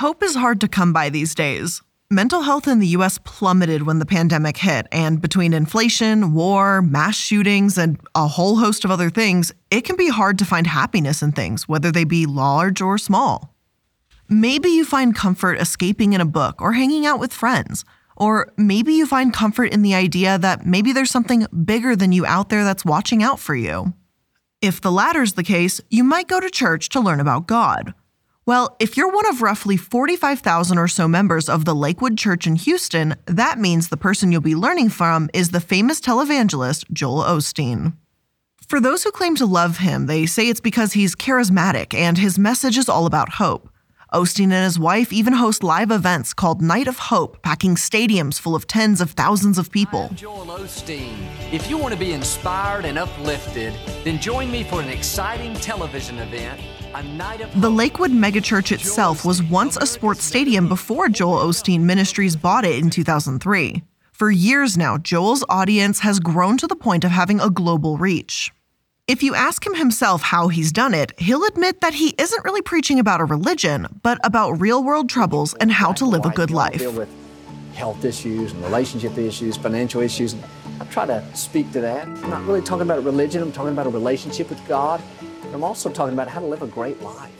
Hope is hard to come by these days. Mental health in the US plummeted when the pandemic hit, and between inflation, war, mass shootings, and a whole host of other things, it can be hard to find happiness in things, whether they be large or small. Maybe you find comfort escaping in a book or hanging out with friends. Or maybe you find comfort in the idea that maybe there's something bigger than you out there that's watching out for you. If the latter's the case, you might go to church to learn about God. Well, if you're one of roughly 45,000 or so members of the Lakewood Church in Houston, that means the person you'll be learning from is the famous televangelist Joel Osteen. For those who claim to love him, they say it's because he's charismatic and his message is all about hope. Osteen and his wife even host live events called Night of Hope, packing stadiums full of tens of thousands of people. I'm Joel Osteen. If you want to be inspired and uplifted, then join me for an exciting television event the Lakewood megachurch itself was once a sports stadium before Joel Osteen Ministries bought it in 2003. For years now, Joel's audience has grown to the point of having a global reach. If you ask him himself how he's done it, he'll admit that he isn't really preaching about a religion, but about real world troubles and how to live a good life. Deal with health issues and relationship issues, financial issues. I try to speak to that. I'm not really talking about a religion, I'm talking about a relationship with God. I'm also talking about how to live a great life.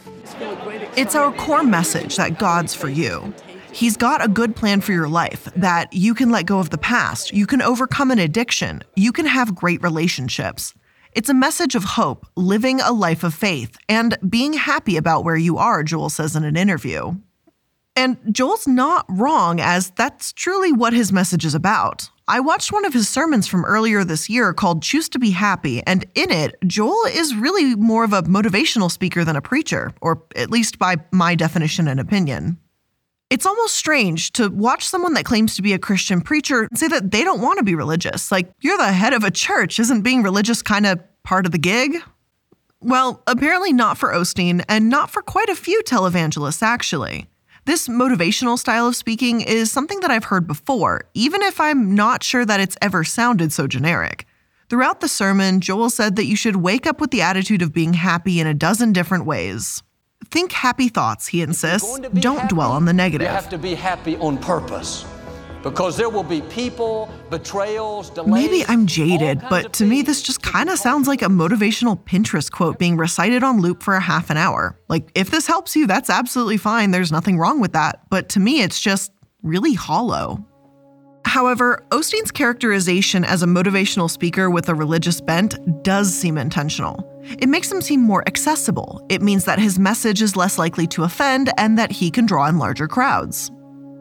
It's our core message that God's for you. He's got a good plan for your life, that you can let go of the past, you can overcome an addiction, you can have great relationships. It's a message of hope, living a life of faith, and being happy about where you are, Joel says in an interview. And Joel's not wrong, as that's truly what his message is about. I watched one of his sermons from earlier this year called Choose to Be Happy, and in it, Joel is really more of a motivational speaker than a preacher, or at least by my definition and opinion. It's almost strange to watch someone that claims to be a Christian preacher say that they don't want to be religious. Like, you're the head of a church. Isn't being religious kind of part of the gig? Well, apparently not for Osteen, and not for quite a few televangelists, actually. This motivational style of speaking is something that I've heard before, even if I'm not sure that it's ever sounded so generic. Throughout the sermon, Joel said that you should wake up with the attitude of being happy in a dozen different ways. Think happy thoughts, he insists. Don't happy, dwell on the negative. You have to be happy on purpose because there will be people, betrayals, delays. Maybe I'm jaded, but to me, this just kind of sounds like a motivational Pinterest quote being recited on loop for a half an hour. Like, if this helps you, that's absolutely fine. There's nothing wrong with that. But to me, it's just really hollow. However, Osteen's characterization as a motivational speaker with a religious bent does seem intentional. It makes him seem more accessible. It means that his message is less likely to offend and that he can draw in larger crowds.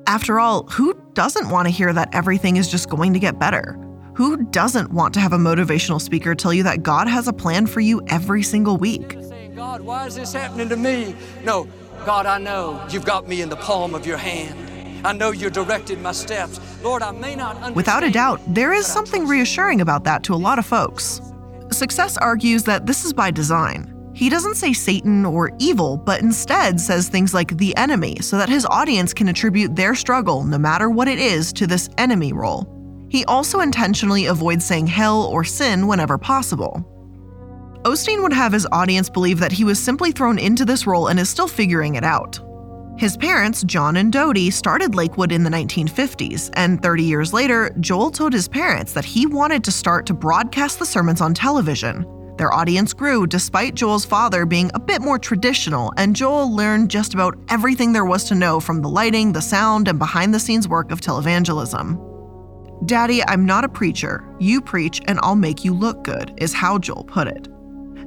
After all, who doesn't want to hear that everything is just going to get better? Who doesn't want to have a motivational speaker tell you that God has a plan for you every single week? God, why is this happening to me? No, God, I know you've got me in the palm of your hand. I know you're directing my steps. Lord, I may not. Without a doubt, there is something reassuring about that to a lot of folks. Success argues that this is by design. He doesn't say Satan or evil, but instead says things like the enemy so that his audience can attribute their struggle, no matter what it is, to this enemy role. He also intentionally avoids saying hell or sin whenever possible. Osteen would have his audience believe that he was simply thrown into this role and is still figuring it out. His parents, John and Dodie, started Lakewood in the 1950s, and 30 years later, Joel told his parents that he wanted to start to broadcast the sermons on television. Their audience grew despite Joel's father being a bit more traditional, and Joel learned just about everything there was to know from the lighting, the sound, and behind the scenes work of televangelism. Daddy, I'm not a preacher. You preach, and I'll make you look good, is how Joel put it.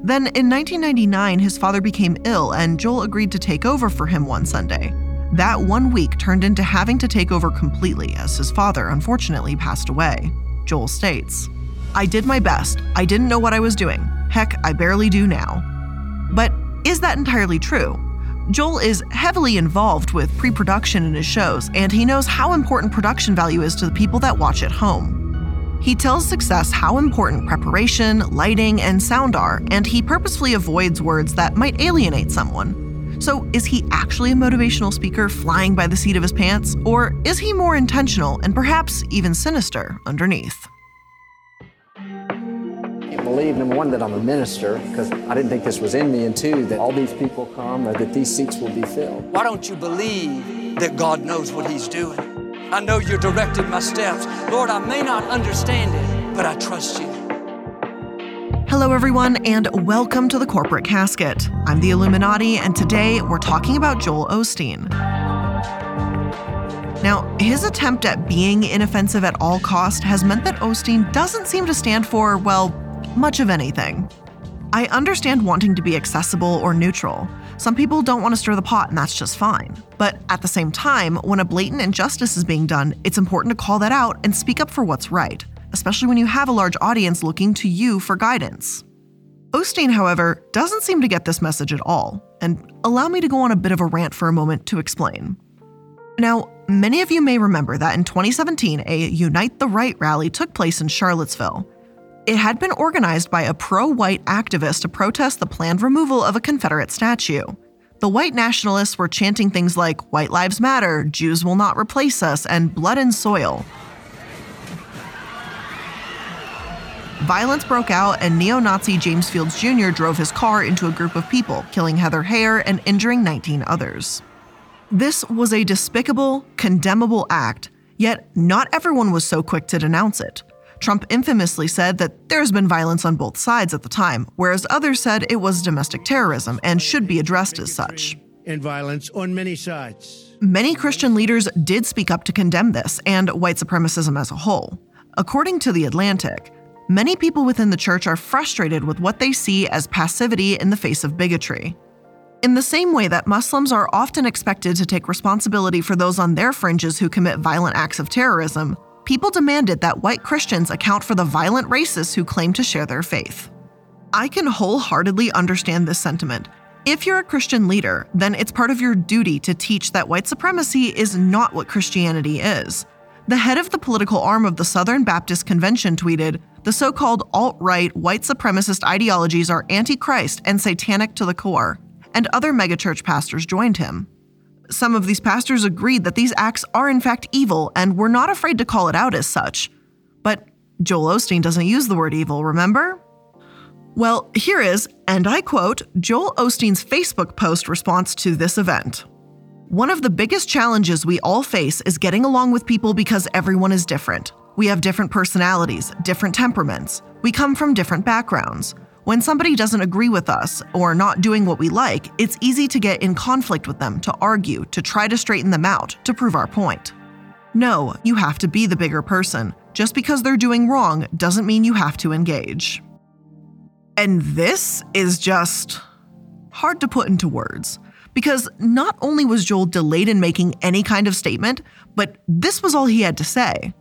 Then in 1999, his father became ill, and Joel agreed to take over for him one Sunday. That one week turned into having to take over completely as his father unfortunately passed away. Joel states, I did my best. I didn't know what I was doing. Heck, I barely do now. But is that entirely true? Joel is heavily involved with pre production in his shows, and he knows how important production value is to the people that watch at home. He tells Success how important preparation, lighting, and sound are, and he purposefully avoids words that might alienate someone. So, is he actually a motivational speaker flying by the seat of his pants, or is he more intentional and perhaps even sinister underneath? believe, number one, that I'm a minister, because I didn't think this was in me, and two, that all these people come or that these seats will be filled. Why don't you believe that God knows what He's doing? I know you're directing my steps. Lord, I may not understand it, but I trust you. Hello, everyone, and welcome to the Corporate Casket. I'm the Illuminaughtii, and today we're talking about Joel Osteen. Now, his attempt at being inoffensive at all cost has meant that Osteen doesn't seem to stand for, well, much of anything. I understand wanting to be accessible or neutral. Some people don't want to stir the pot, and that's just fine. But at the same time, when a blatant injustice is being done, it's important to call that out and speak up for what's right, especially when you have a large audience looking to you for guidance. Osteen, however, doesn't seem to get this message at all, and allow me to go on a bit of a rant for a moment to explain. Now, many of you may remember that in 2017, a Unite the Right rally took place in Charlottesville. It had been organized by a pro white activist to protest the planned removal of a Confederate statue. The white nationalists were chanting things like White Lives Matter, Jews will not replace us, and blood and soil. Violence broke out, and neo Nazi James Fields Jr. drove his car into a group of people, killing Heather Heyer and injuring 19 others. This was a despicable, condemnable act, yet not everyone was so quick to denounce it. Trump infamously said that there's been violence on both sides at the time, whereas others said it was domestic terrorism and should be addressed as such. And violence on many sides. Many Christian leaders did speak up to condemn this and white supremacism as a whole. According to The Atlantic, many people within the church are frustrated with what they see as passivity in the face of bigotry. In the same way that Muslims are often expected to take responsibility for those on their fringes who commit violent acts of terrorism, people demanded that white Christians account for the violent racists who claim to share their faith. I can wholeheartedly understand this sentiment. If you're a Christian leader, then it's part of your duty to teach that white supremacy is not what Christianity is. The head of the political arm of the Southern Baptist Convention tweeted The so called alt right white supremacist ideologies are anti Christ and satanic to the core and other megachurch pastors joined him. Some of these pastors agreed that these acts are in fact evil and were not afraid to call it out as such. But Joel Osteen doesn't use the word evil, remember? Well, here is, and I quote, Joel Osteen's Facebook post response to this event. One of the biggest challenges we all face is getting along with people because everyone is different. We have different personalities, different temperaments. We come from different backgrounds. When somebody doesn't agree with us or not doing what we like, it's easy to get in conflict with them, to argue, to try to straighten them out, to prove our point. No, you have to be the bigger person. Just because they're doing wrong doesn't mean you have to engage. And this is just hard to put into words. Because not only was Joel delayed in making any kind of statement, but this was all he had to say.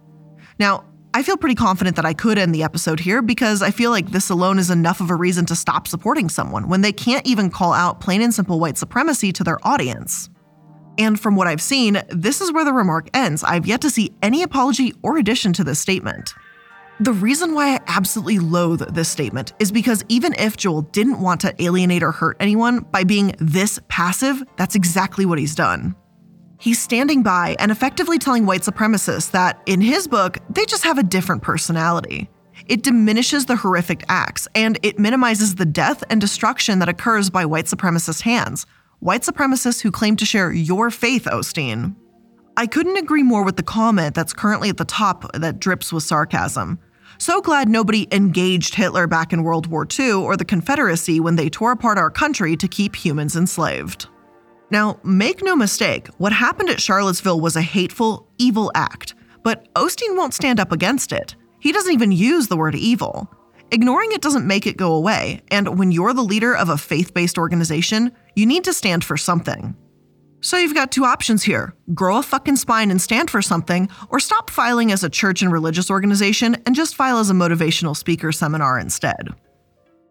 Now, I feel pretty confident that I could end the episode here because I feel like this alone is enough of a reason to stop supporting someone when they can't even call out plain and simple white supremacy to their audience. And from what I've seen, this is where the remark ends. I've yet to see any apology or addition to this statement. The reason why I absolutely loathe this statement is because even if Joel didn't want to alienate or hurt anyone by being this passive, that's exactly what he's done. He's standing by and effectively telling white supremacists that, in his book, they just have a different personality. It diminishes the horrific acts and it minimizes the death and destruction that occurs by white supremacist hands. White supremacists who claim to share your faith, Osteen. I couldn't agree more with the comment that's currently at the top that drips with sarcasm. So glad nobody engaged Hitler back in World War II or the Confederacy when they tore apart our country to keep humans enslaved. Now, make no mistake, what happened at Charlottesville was a hateful, evil act, but Osteen won't stand up against it. He doesn't even use the word evil. Ignoring it doesn't make it go away, and when you're the leader of a faith based organization, you need to stand for something. So you've got two options here grow a fucking spine and stand for something, or stop filing as a church and religious organization and just file as a motivational speaker seminar instead.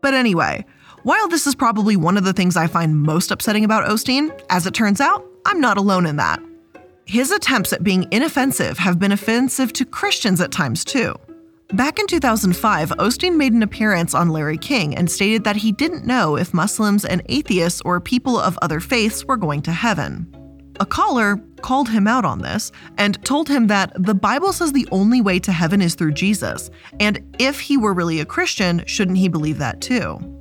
But anyway, while this is probably one of the things I find most upsetting about Osteen, as it turns out, I'm not alone in that. His attempts at being inoffensive have been offensive to Christians at times too. Back in 2005, Osteen made an appearance on Larry King and stated that he didn't know if Muslims and atheists or people of other faiths were going to heaven. A caller, called him out on this and told him that the Bible says the only way to heaven is through Jesus, and if he were really a Christian, shouldn't he believe that too?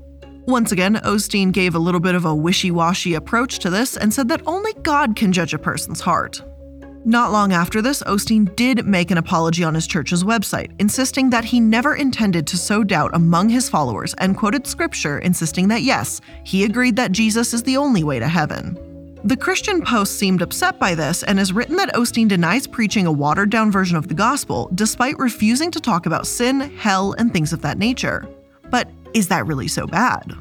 Once again, Osteen gave a little bit of a wishy washy approach to this and said that only God can judge a person's heart. Not long after this, Osteen did make an apology on his church's website, insisting that he never intended to sow doubt among his followers and quoted scripture insisting that yes, he agreed that Jesus is the only way to heaven. The Christian Post seemed upset by this and has written that Osteen denies preaching a watered down version of the gospel despite refusing to talk about sin, hell, and things of that nature. But is that really so bad?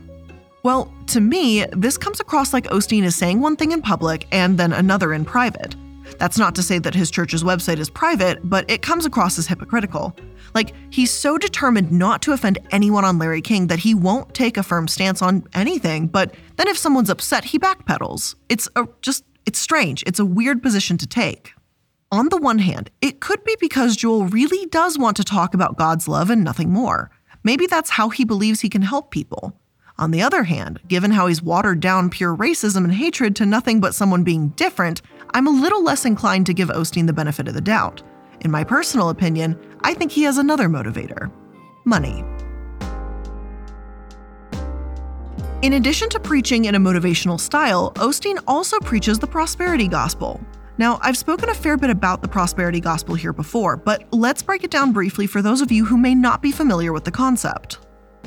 Well, to me, this comes across like Osteen is saying one thing in public and then another in private. That's not to say that his church's website is private, but it comes across as hypocritical. Like, he's so determined not to offend anyone on Larry King that he won't take a firm stance on anything, but then if someone's upset, he backpedals. It's a, just, it's strange. It's a weird position to take. On the one hand, it could be because Joel really does want to talk about God's love and nothing more. Maybe that's how he believes he can help people. On the other hand, given how he's watered down pure racism and hatred to nothing but someone being different, I'm a little less inclined to give Osteen the benefit of the doubt. In my personal opinion, I think he has another motivator money. In addition to preaching in a motivational style, Osteen also preaches the prosperity gospel. Now, I've spoken a fair bit about the prosperity gospel here before, but let's break it down briefly for those of you who may not be familiar with the concept.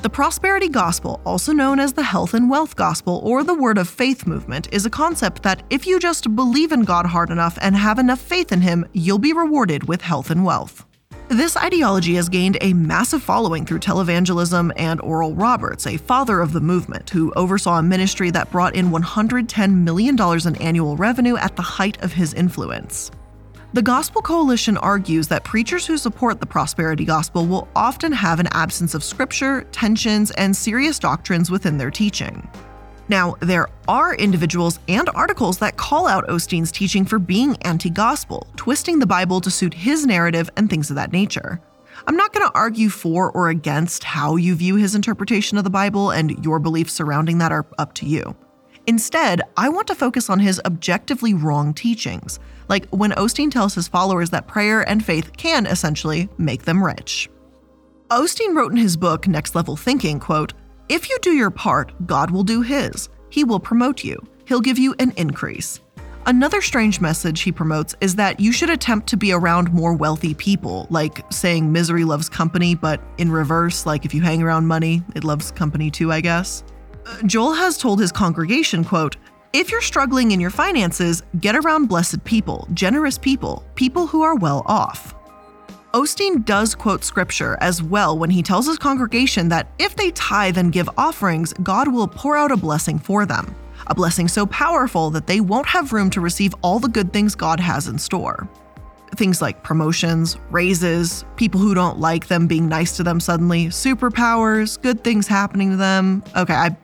The prosperity gospel, also known as the health and wealth gospel or the word of faith movement, is a concept that if you just believe in God hard enough and have enough faith in Him, you'll be rewarded with health and wealth. This ideology has gained a massive following through televangelism and Oral Roberts, a father of the movement, who oversaw a ministry that brought in $110 million in annual revenue at the height of his influence. The Gospel Coalition argues that preachers who support the prosperity gospel will often have an absence of scripture, tensions, and serious doctrines within their teaching. Now, there are individuals and articles that call out Osteen's teaching for being anti gospel, twisting the Bible to suit his narrative and things of that nature. I'm not going to argue for or against how you view his interpretation of the Bible, and your beliefs surrounding that are up to you. Instead, I want to focus on his objectively wrong teachings, like when Osteen tells his followers that prayer and faith can essentially make them rich. Osteen wrote in his book Next Level Thinking, quote, "If you do your part, God will do his. He will promote you. He'll give you an increase." Another strange message he promotes is that you should attempt to be around more wealthy people, like saying misery loves company, but in reverse, like if you hang around money, it loves company too, I guess. Uh, Joel has told his congregation, quote, if you're struggling in your finances, get around blessed people, generous people, people who are well off. Osteen does quote scripture as well when he tells his congregation that if they tithe and give offerings, God will pour out a blessing for them, a blessing so powerful that they won't have room to receive all the good things God has in store. Things like promotions, raises, people who don't like them being nice to them suddenly, superpowers, good things happening to them. Okay, I'm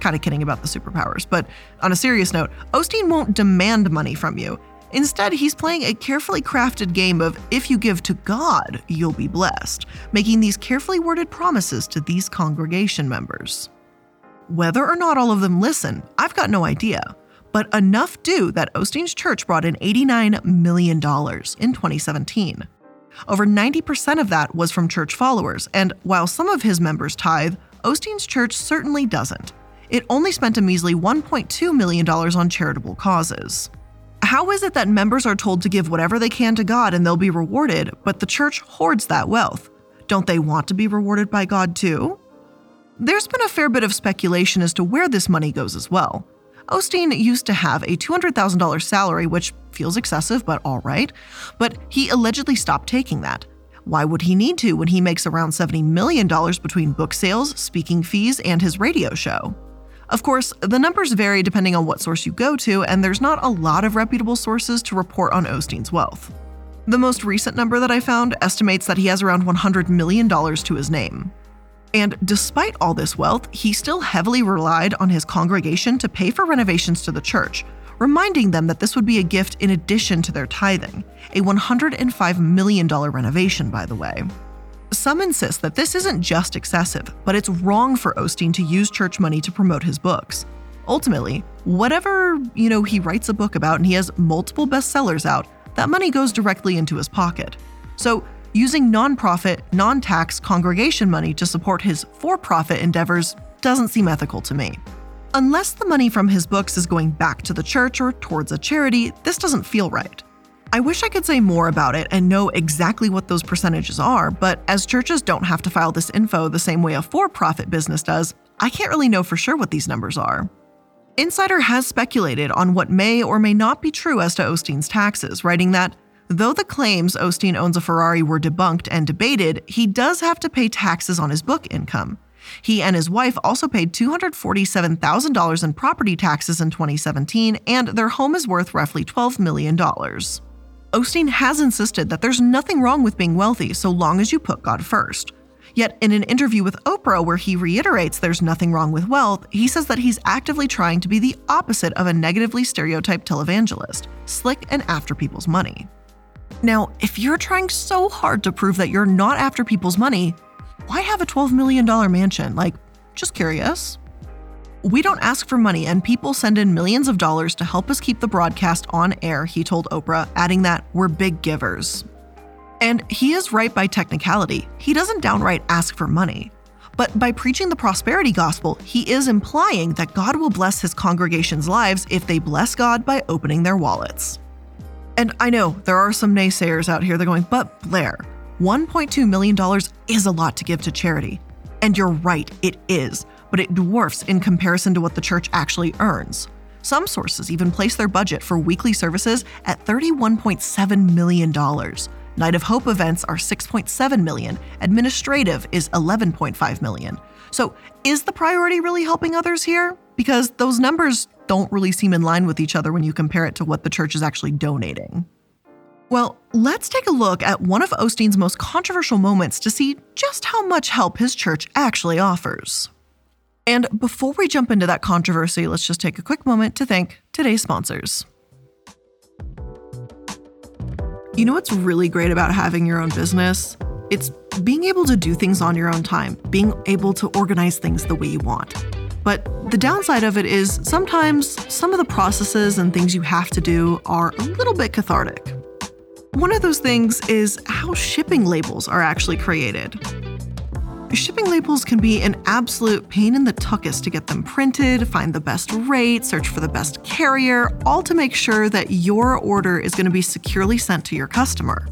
kind of kidding about the superpowers, but on a serious note, Osteen won't demand money from you. Instead, he's playing a carefully crafted game of if you give to God, you'll be blessed, making these carefully worded promises to these congregation members. Whether or not all of them listen, I've got no idea, but enough do that Osteen's church brought in $89 million in 2017. Over 90% of that was from church followers, and while some of his members tithe, Osteen's church certainly doesn't it only spent a measly $1.2 million on charitable causes. How is it that members are told to give whatever they can to God and they'll be rewarded, but the church hoards that wealth? Don't they want to be rewarded by God too? There's been a fair bit of speculation as to where this money goes as well. Osteen used to have a $200,000 salary, which feels excessive, but all right, but he allegedly stopped taking that. Why would he need to when he makes around $70 million between book sales, speaking fees, and his radio show? Of course, the numbers vary depending on what source you go to, and there's not a lot of reputable sources to report on Osteen's wealth. The most recent number that I found estimates that he has around $100 million to his name. And despite all this wealth, he still heavily relied on his congregation to pay for renovations to the church, reminding them that this would be a gift in addition to their tithing, a $105 million renovation, by the way. Some insist that this isn't just excessive, but it's wrong for Osteen to use church money to promote his books. Ultimately, whatever, you know, he writes a book about and he has multiple bestsellers out, that money goes directly into his pocket. So, using nonprofit, non tax congregation money to support his for profit endeavors doesn't seem ethical to me. Unless the money from his books is going back to the church or towards a charity, this doesn't feel right. I wish I could say more about it and know exactly what those percentages are, but as churches don't have to file this info the same way a for profit business does, I can't really know for sure what these numbers are. Insider has speculated on what may or may not be true as to Osteen's taxes, writing that though the claims Osteen owns a Ferrari were debunked and debated, he does have to pay taxes on his book income. He and his wife also paid $247,000 in property taxes in 2017, and their home is worth roughly $12 million. Osteen has insisted that there's nothing wrong with being wealthy so long as you put God first. Yet, in an interview with Oprah where he reiterates there's nothing wrong with wealth, he says that he's actively trying to be the opposite of a negatively stereotyped televangelist, slick and after people's money. Now, if you're trying so hard to prove that you're not after people's money, why have a $12 million mansion? Like, just curious. We don't ask for money, and people send in millions of dollars to help us keep the broadcast on air, he told Oprah, adding that we're big givers. And he is right by technicality. He doesn't downright ask for money. But by preaching the prosperity gospel, he is implying that God will bless his congregation's lives if they bless God by opening their wallets. And I know there are some naysayers out here they're going, but Blair, $1.2 million is a lot to give to charity. And you're right, it is but it dwarfs in comparison to what the church actually earns. Some sources even place their budget for weekly services at $31.7 million. Night of Hope events are 6.7 million, administrative is 11.5 million. So, is the priority really helping others here? Because those numbers don't really seem in line with each other when you compare it to what the church is actually donating. Well, let's take a look at one of Osteen's most controversial moments to see just how much help his church actually offers. And before we jump into that controversy, let's just take a quick moment to thank today's sponsors. You know what's really great about having your own business? It's being able to do things on your own time, being able to organize things the way you want. But the downside of it is sometimes some of the processes and things you have to do are a little bit cathartic. One of those things is how shipping labels are actually created. Shipping labels can be an absolute pain in the tuckus to get them printed, find the best rate, search for the best carrier, all to make sure that your order is going to be securely sent to your customer.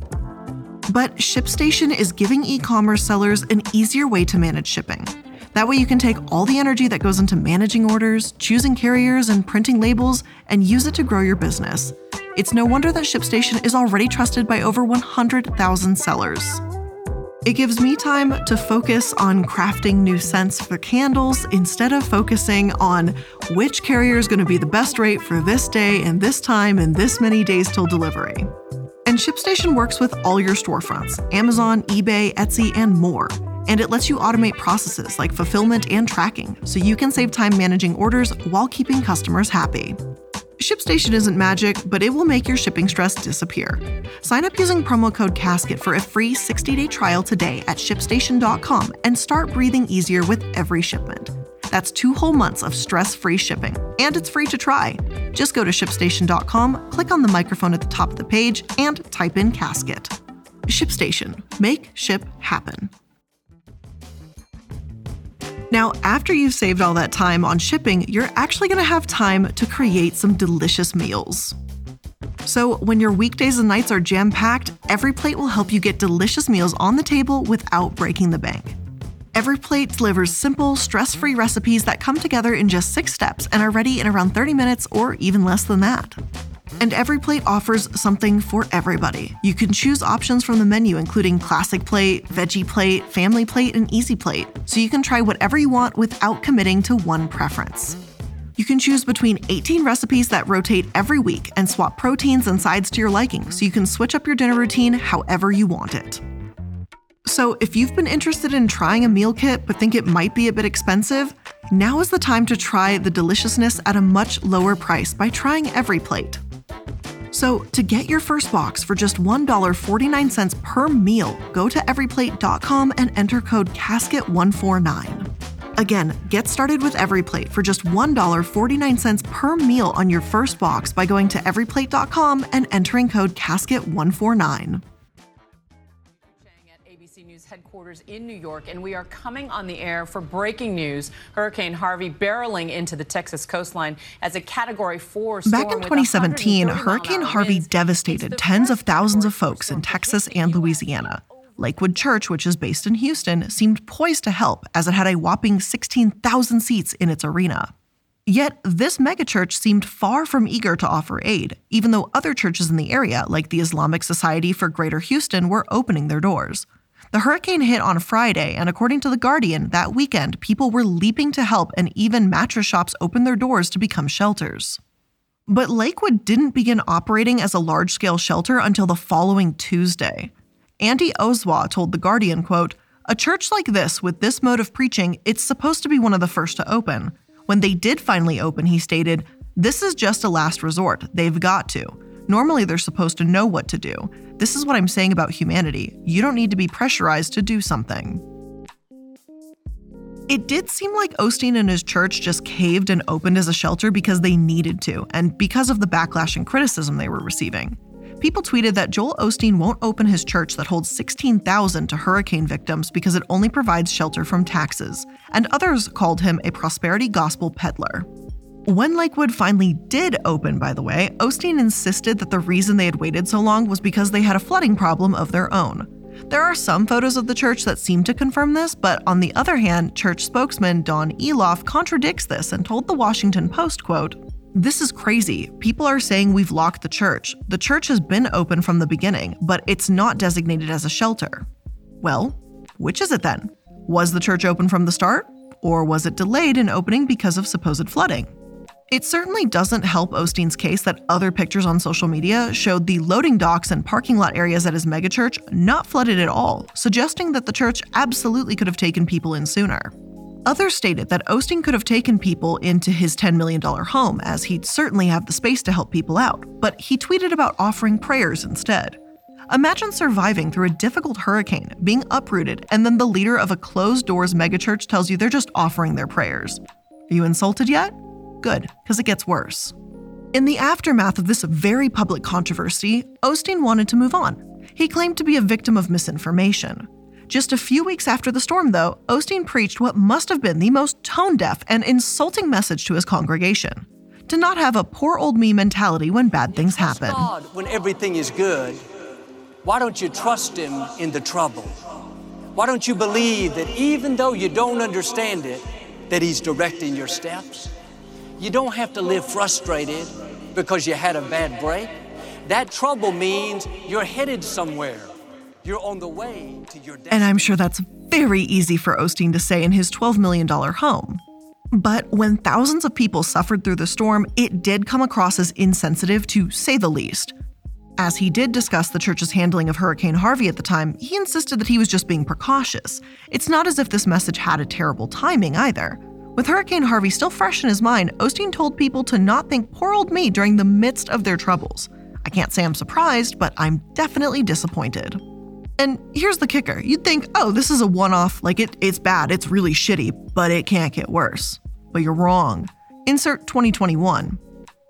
But ShipStation is giving e commerce sellers an easier way to manage shipping. That way, you can take all the energy that goes into managing orders, choosing carriers, and printing labels and use it to grow your business. It's no wonder that ShipStation is already trusted by over 100,000 sellers. It gives me time to focus on crafting new scents for candles instead of focusing on which carrier is going to be the best rate for this day and this time and this many days till delivery. And ShipStation works with all your storefronts Amazon, eBay, Etsy, and more. And it lets you automate processes like fulfillment and tracking so you can save time managing orders while keeping customers happy. ShipStation isn't magic, but it will make your shipping stress disappear. Sign up using promo code CASKET for a free 60 day trial today at shipstation.com and start breathing easier with every shipment. That's two whole months of stress free shipping, and it's free to try. Just go to shipstation.com, click on the microphone at the top of the page, and type in casket. ShipStation. Make ship happen. Now, after you've saved all that time on shipping, you're actually going to have time to create some delicious meals. So, when your weekdays and nights are jam packed, Every Plate will help you get delicious meals on the table without breaking the bank. Every Plate delivers simple, stress free recipes that come together in just six steps and are ready in around 30 minutes or even less than that. And every plate offers something for everybody. You can choose options from the menu, including classic plate, veggie plate, family plate, and easy plate, so you can try whatever you want without committing to one preference. You can choose between 18 recipes that rotate every week and swap proteins and sides to your liking, so you can switch up your dinner routine however you want it. So, if you've been interested in trying a meal kit but think it might be a bit expensive, now is the time to try the deliciousness at a much lower price by trying EveryPlate. So, to get your first box for just $1.49 per meal, go to everyplate.com and enter code CASKET149. Again, get started with EveryPlate for just $1.49 per meal on your first box by going to everyplate.com and entering code CASKET149. At ABC News headquarters in New York, and we are coming on the air for breaking news. Hurricane Harvey barreling into the Texas coastline as a Category 4 storm. Back in 2017, 130 mile an Hurricane Harvey winds. Devastated tens of thousands of folks in storm to hit Texas and Louisiana. Lakewood Church, which is based in Houston, seemed poised to help as it had a whopping 16,000 seats in its arena. Yet, this megachurch seemed far from eager to offer aid, even though other churches in the area, like the Islamic Society for Greater Houston, were opening their doors. The hurricane hit on Friday, and according to The Guardian, that weekend, people were leaping to help, and even mattress shops opened their doors to become shelters. But Lakewood didn't begin operating as a large scale shelter until the following Tuesday. Andy Oswa told The Guardian, quote, A church like this, with this mode of preaching, it's supposed to be one of the first to open. When they did finally open, he stated, This is just a last resort. They've got to. Normally, they're supposed to know what to do. This is what I'm saying about humanity. You don't need to be pressurized to do something. It did seem like Osteen and his church just caved and opened as a shelter because they needed to, and because of the backlash and criticism they were receiving. People tweeted that Joel Osteen won't open his church that holds 16,000 to hurricane victims because it only provides shelter from taxes, and others called him a prosperity gospel peddler. When Lakewood finally did open, by the way, Osteen insisted that the reason they had waited so long was because they had a flooding problem of their own. There are some photos of the church that seem to confirm this, but on the other hand, church spokesman Don Iloff contradicts this and told the Washington Post, quote, this is crazy. People are saying we've locked the church. The church has been open from the beginning, but it's not designated as a shelter. Well, which is it then? Was the church open from the start? Or was it delayed in opening because of supposed flooding? It certainly doesn't help Osteen's case that other pictures on social media showed the loading docks and parking lot areas at his megachurch not flooded at all, suggesting that the church absolutely could have taken people in sooner. Others stated that Osteen could have taken people into his $10 million home, as he'd certainly have the space to help people out, but he tweeted about offering prayers instead. Imagine surviving through a difficult hurricane, being uprooted, and then the leader of a closed doors megachurch tells you they're just offering their prayers. Are you insulted yet? Good, because it gets worse. In the aftermath of this very public controversy, Osteen wanted to move on. He claimed to be a victim of misinformation. Just a few weeks after the storm, though, Osteen preached what must have been the most tone deaf and insulting message to his congregation to not have a poor old me mentality when bad things happen. God when everything is good. Why don't you trust Him in the trouble? Why don't you believe that even though you don't understand it, that He's directing your steps? You don't have to live frustrated because you had a bad break. That trouble means you're headed somewhere. You're on the way to your And. I'm sure that's very easy for Osteen to say in his $12 million home. But when thousands of people suffered through the storm, it did come across as insensitive to say the least. As he did discuss the church's handling of Hurricane Harvey at the time, he insisted that he was just being precautious. It's not as if this message had a terrible timing either. With Hurricane Harvey still fresh in his mind, Osteen told people to not think poor old me during the midst of their troubles. I can't say I'm surprised, but I'm definitely disappointed. And here's the kicker you'd think, oh, this is a one off, like it, it's bad, it's really shitty, but it can't get worse. But you're wrong. Insert 2021.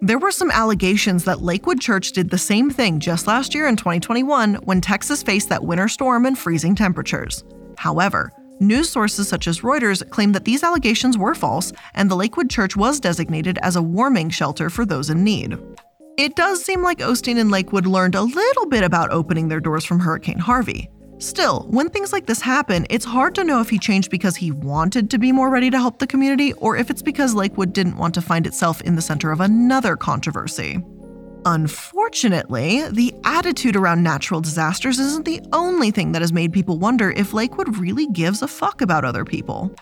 There were some allegations that Lakewood Church did the same thing just last year in 2021 when Texas faced that winter storm and freezing temperatures. However, news sources such as Reuters claim that these allegations were false and the Lakewood Church was designated as a warming shelter for those in need. It does seem like Osteen and Lakewood learned a little bit about opening their doors from Hurricane Harvey. Still, when things like this happen, it's hard to know if he changed because he wanted to be more ready to help the community or if it's because Lakewood didn't want to find itself in the center of another controversy. Unfortunately, the attitude around natural disasters isn't the only thing that has made people wonder if Lakewood really gives a fuck about other people.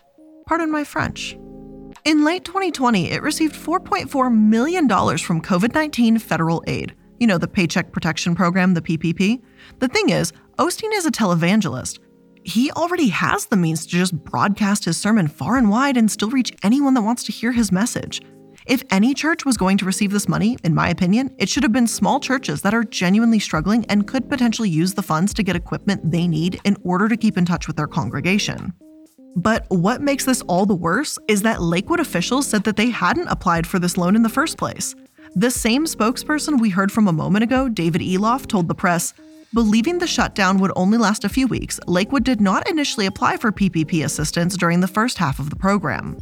Pardon my French. In late 2020, it received $4.4 million from COVID 19 federal aid. You know, the Paycheck Protection Program, the PPP. The thing is, Osteen is a televangelist. He already has the means to just broadcast his sermon far and wide and still reach anyone that wants to hear his message. If any church was going to receive this money, in my opinion, it should have been small churches that are genuinely struggling and could potentially use the funds to get equipment they need in order to keep in touch with their congregation. But what makes this all the worse is that Lakewood officials said that they hadn't applied for this loan in the first place. The same spokesperson we heard from a moment ago, David Iloff, told the press Believing the shutdown would only last a few weeks, Lakewood did not initially apply for PPP assistance during the first half of the program.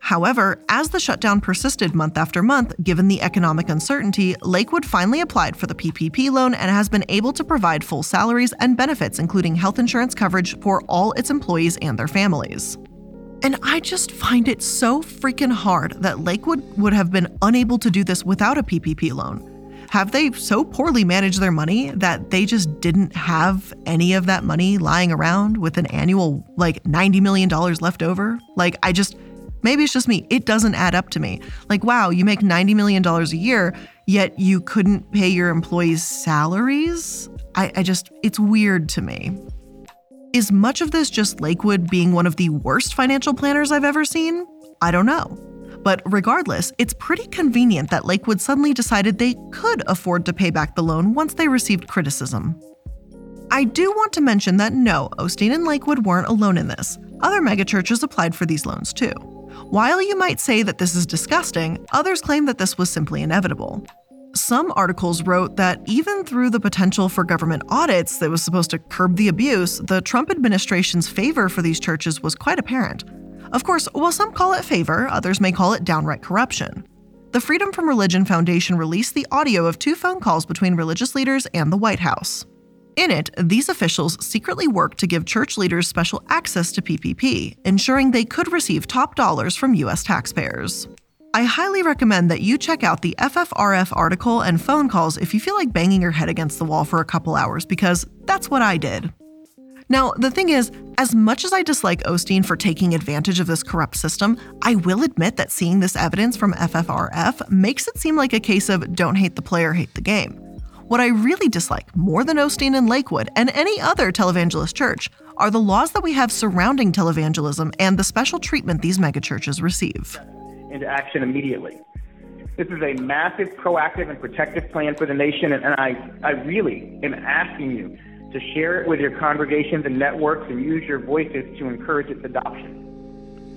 However, as the shutdown persisted month after month, given the economic uncertainty, Lakewood finally applied for the PPP loan and has been able to provide full salaries and benefits, including health insurance coverage for all its employees and their families. And I just find it so freaking hard that Lakewood would have been unable to do this without a PPP loan. Have they so poorly managed their money that they just didn't have any of that money lying around with an annual, like, $90 million left over? Like, I just, maybe it's just me. It doesn't add up to me. Like, wow, you make $90 million a year, yet you couldn't pay your employees' salaries? I, I just, it's weird to me. Is much of this just Lakewood being one of the worst financial planners I've ever seen? I don't know. But regardless, it's pretty convenient that Lakewood suddenly decided they could afford to pay back the loan once they received criticism. I do want to mention that no, Osteen and Lakewood weren't alone in this. Other megachurches applied for these loans too. While you might say that this is disgusting, others claim that this was simply inevitable. Some articles wrote that even through the potential for government audits that was supposed to curb the abuse, the Trump administration's favor for these churches was quite apparent. Of course, while some call it favor, others may call it downright corruption. The Freedom from Religion Foundation released the audio of two phone calls between religious leaders and the White House. In it, these officials secretly worked to give church leaders special access to PPP, ensuring they could receive top dollars from U.S. taxpayers. I highly recommend that you check out the FFRF article and phone calls if you feel like banging your head against the wall for a couple hours, because that's what I did. Now, the thing is, as much as I dislike Osteen for taking advantage of this corrupt system, I will admit that seeing this evidence from FFRF makes it seem like a case of don't hate the player, hate the game. What I really dislike more than Osteen and Lakewood and any other televangelist church are the laws that we have surrounding televangelism and the special treatment these megachurches receive. Into action immediately. This is a massive, proactive, and protective plan for the nation, and, and I, I really am asking you to share it with your congregations and networks and use your voices to encourage its adoption.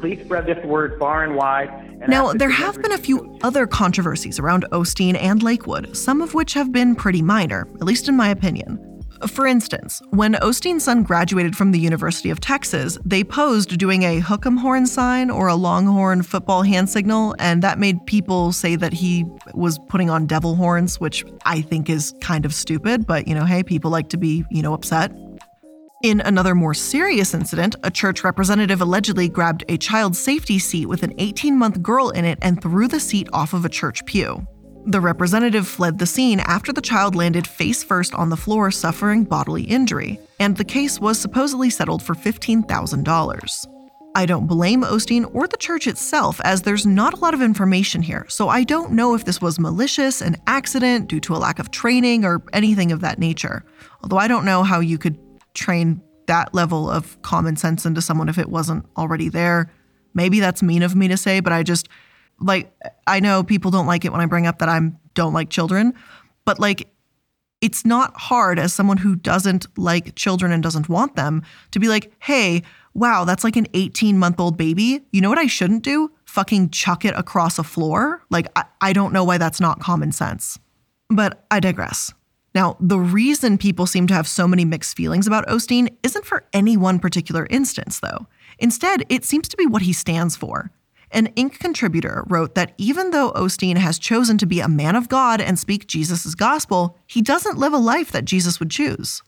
Please spread this word far and wide. now, there have been a few other controversies around Osteen and Lakewood, some of which have been pretty minor, at least in my opinion. For instance, when Osteen's son graduated from the University of Texas, they posed doing a hook'em horn sign or a longhorn football hand signal, and that made people say that he was putting on devil horns, which I think is kind of stupid, but you know, hey, people like to be, you know, upset. In another more serious incident, a church representative allegedly grabbed a child safety seat with an 18 month girl in it and threw the seat off of a church pew. The representative fled the scene after the child landed face first on the floor, suffering bodily injury, and the case was supposedly settled for $15,000. I don't blame Osteen or the church itself, as there's not a lot of information here, so I don't know if this was malicious, an accident, due to a lack of training, or anything of that nature. Although I don't know how you could train that level of common sense into someone if it wasn't already there. Maybe that's mean of me to say, but I just like I know people don't like it when I bring up that I'm don't like children, but like it's not hard as someone who doesn't like children and doesn't want them to be like, "Hey, wow, that's like an 18-month-old baby. You know what I shouldn't do? Fucking chuck it across a floor." Like I, I don't know why that's not common sense. But I digress. Now, the reason people seem to have so many mixed feelings about Osteen isn't for any one particular instance, though. Instead, it seems to be what he stands for. An Inc. contributor wrote that even though Osteen has chosen to be a man of God and speak Jesus' gospel, he doesn't live a life that Jesus would choose.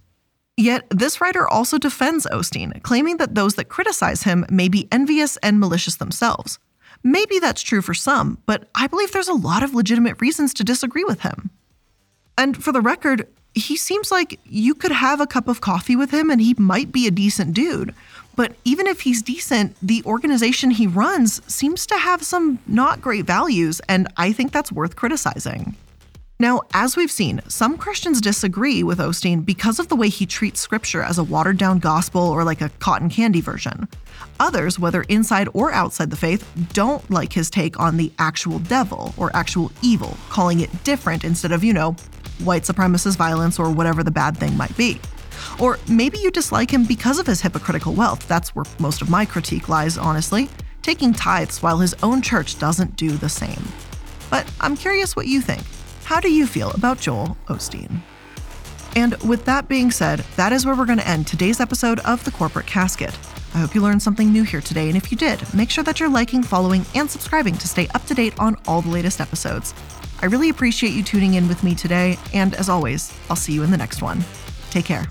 Yet, this writer also defends Osteen, claiming that those that criticize him may be envious and malicious themselves. Maybe that's true for some, but I believe there's a lot of legitimate reasons to disagree with him. And for the record, he seems like you could have a cup of coffee with him and he might be a decent dude. But even if he's decent, the organization he runs seems to have some not great values, and I think that's worth criticizing. Now, as we've seen, some Christians disagree with Osteen because of the way he treats scripture as a watered down gospel or like a cotton candy version. Others, whether inside or outside the faith, don't like his take on the actual devil or actual evil, calling it different instead of, you know, white supremacist violence or whatever the bad thing might be. Or maybe you dislike him because of his hypocritical wealth. That's where most of my critique lies, honestly. Taking tithes while his own church doesn't do the same. But I'm curious what you think. How do you feel about Joel Osteen? And with that being said, that is where we're going to end today's episode of The Corporate Casket. I hope you learned something new here today, and if you did, make sure that you're liking, following, and subscribing to stay up to date on all the latest episodes. I really appreciate you tuning in with me today, and as always, I'll see you in the next one. Take care.